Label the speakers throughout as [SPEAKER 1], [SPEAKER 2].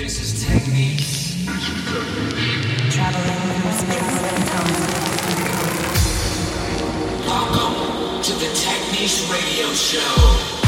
[SPEAKER 1] This is techniques. Traveling. Welcome to
[SPEAKER 2] the Techniques Radio Show.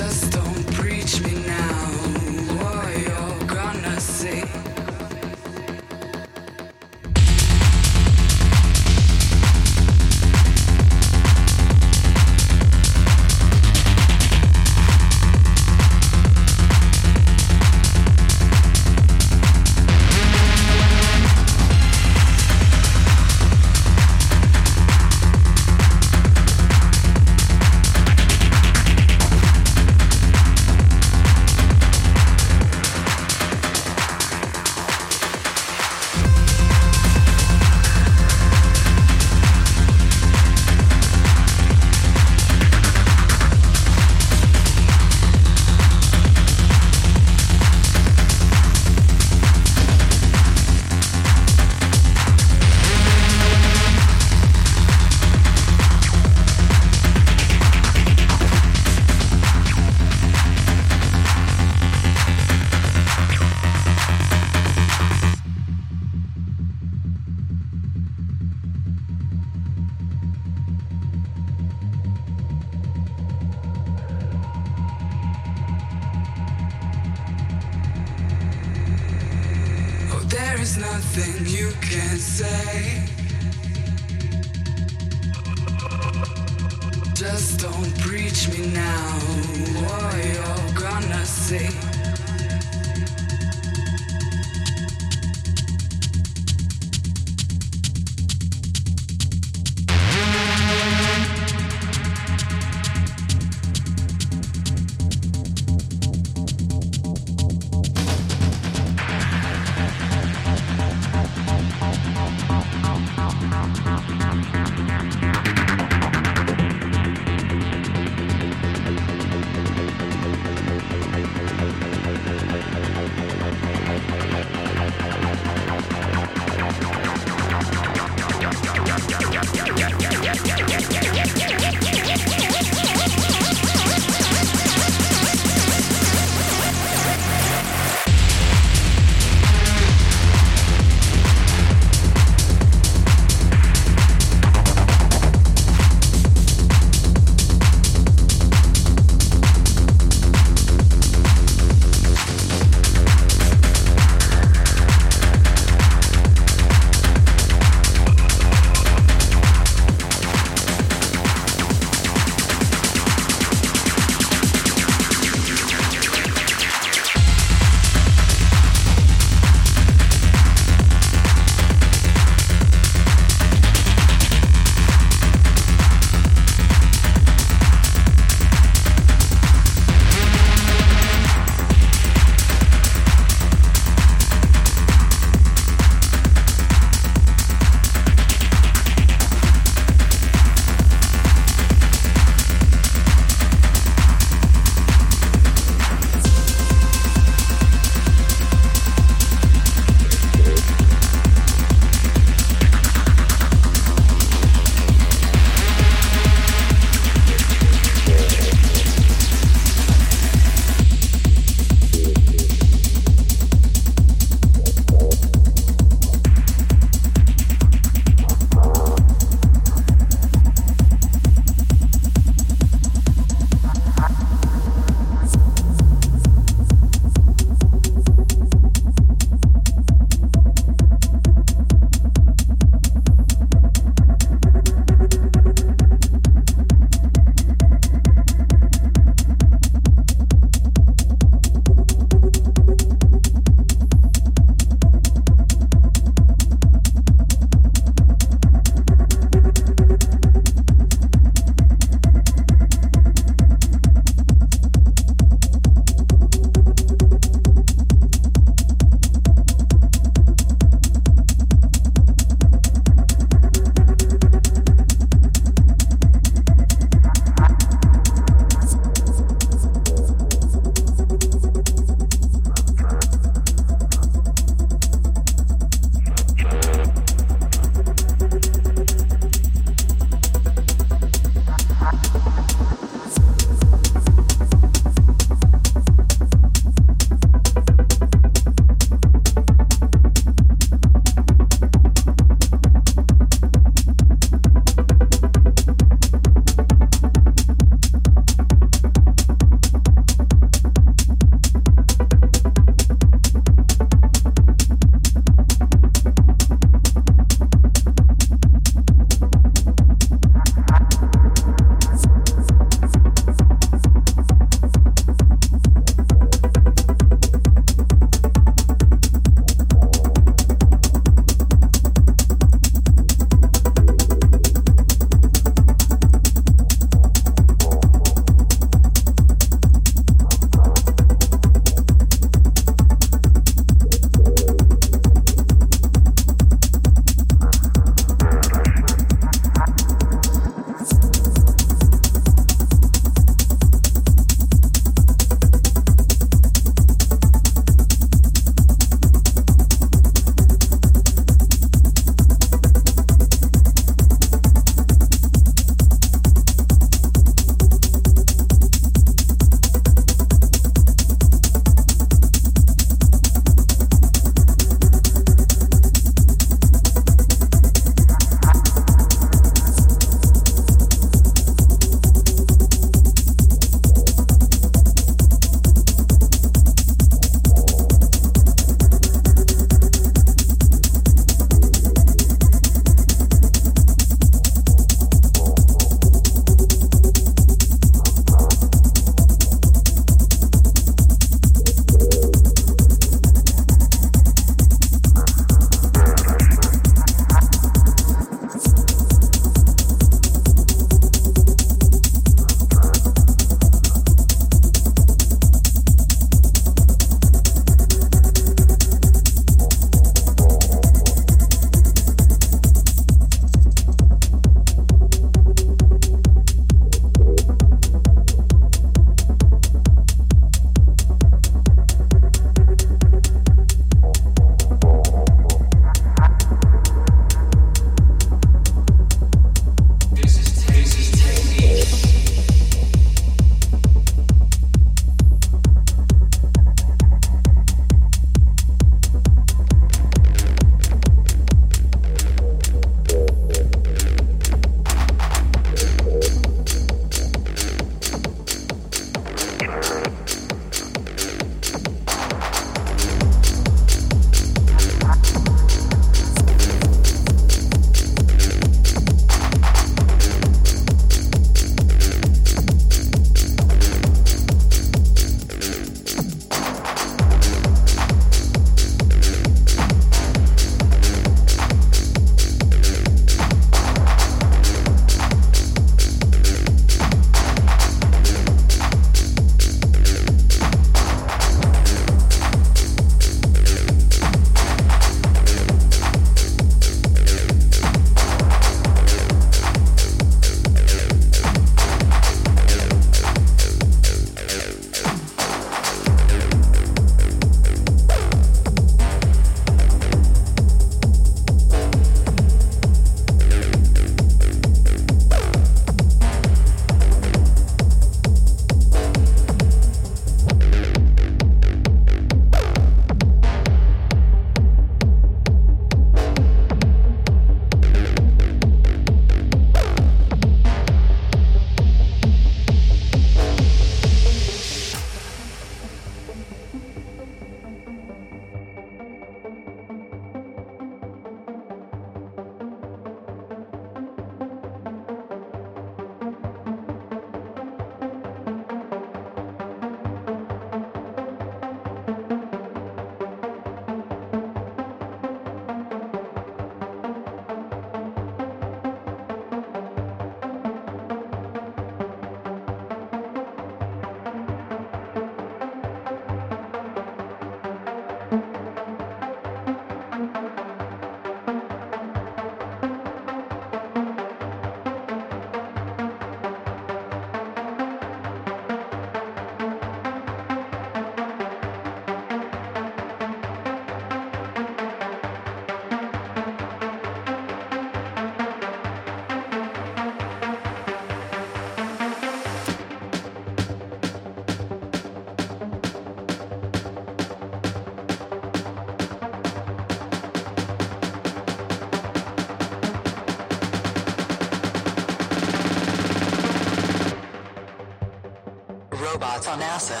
[SPEAKER 2] NASA.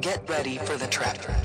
[SPEAKER 2] Get ready for the trap.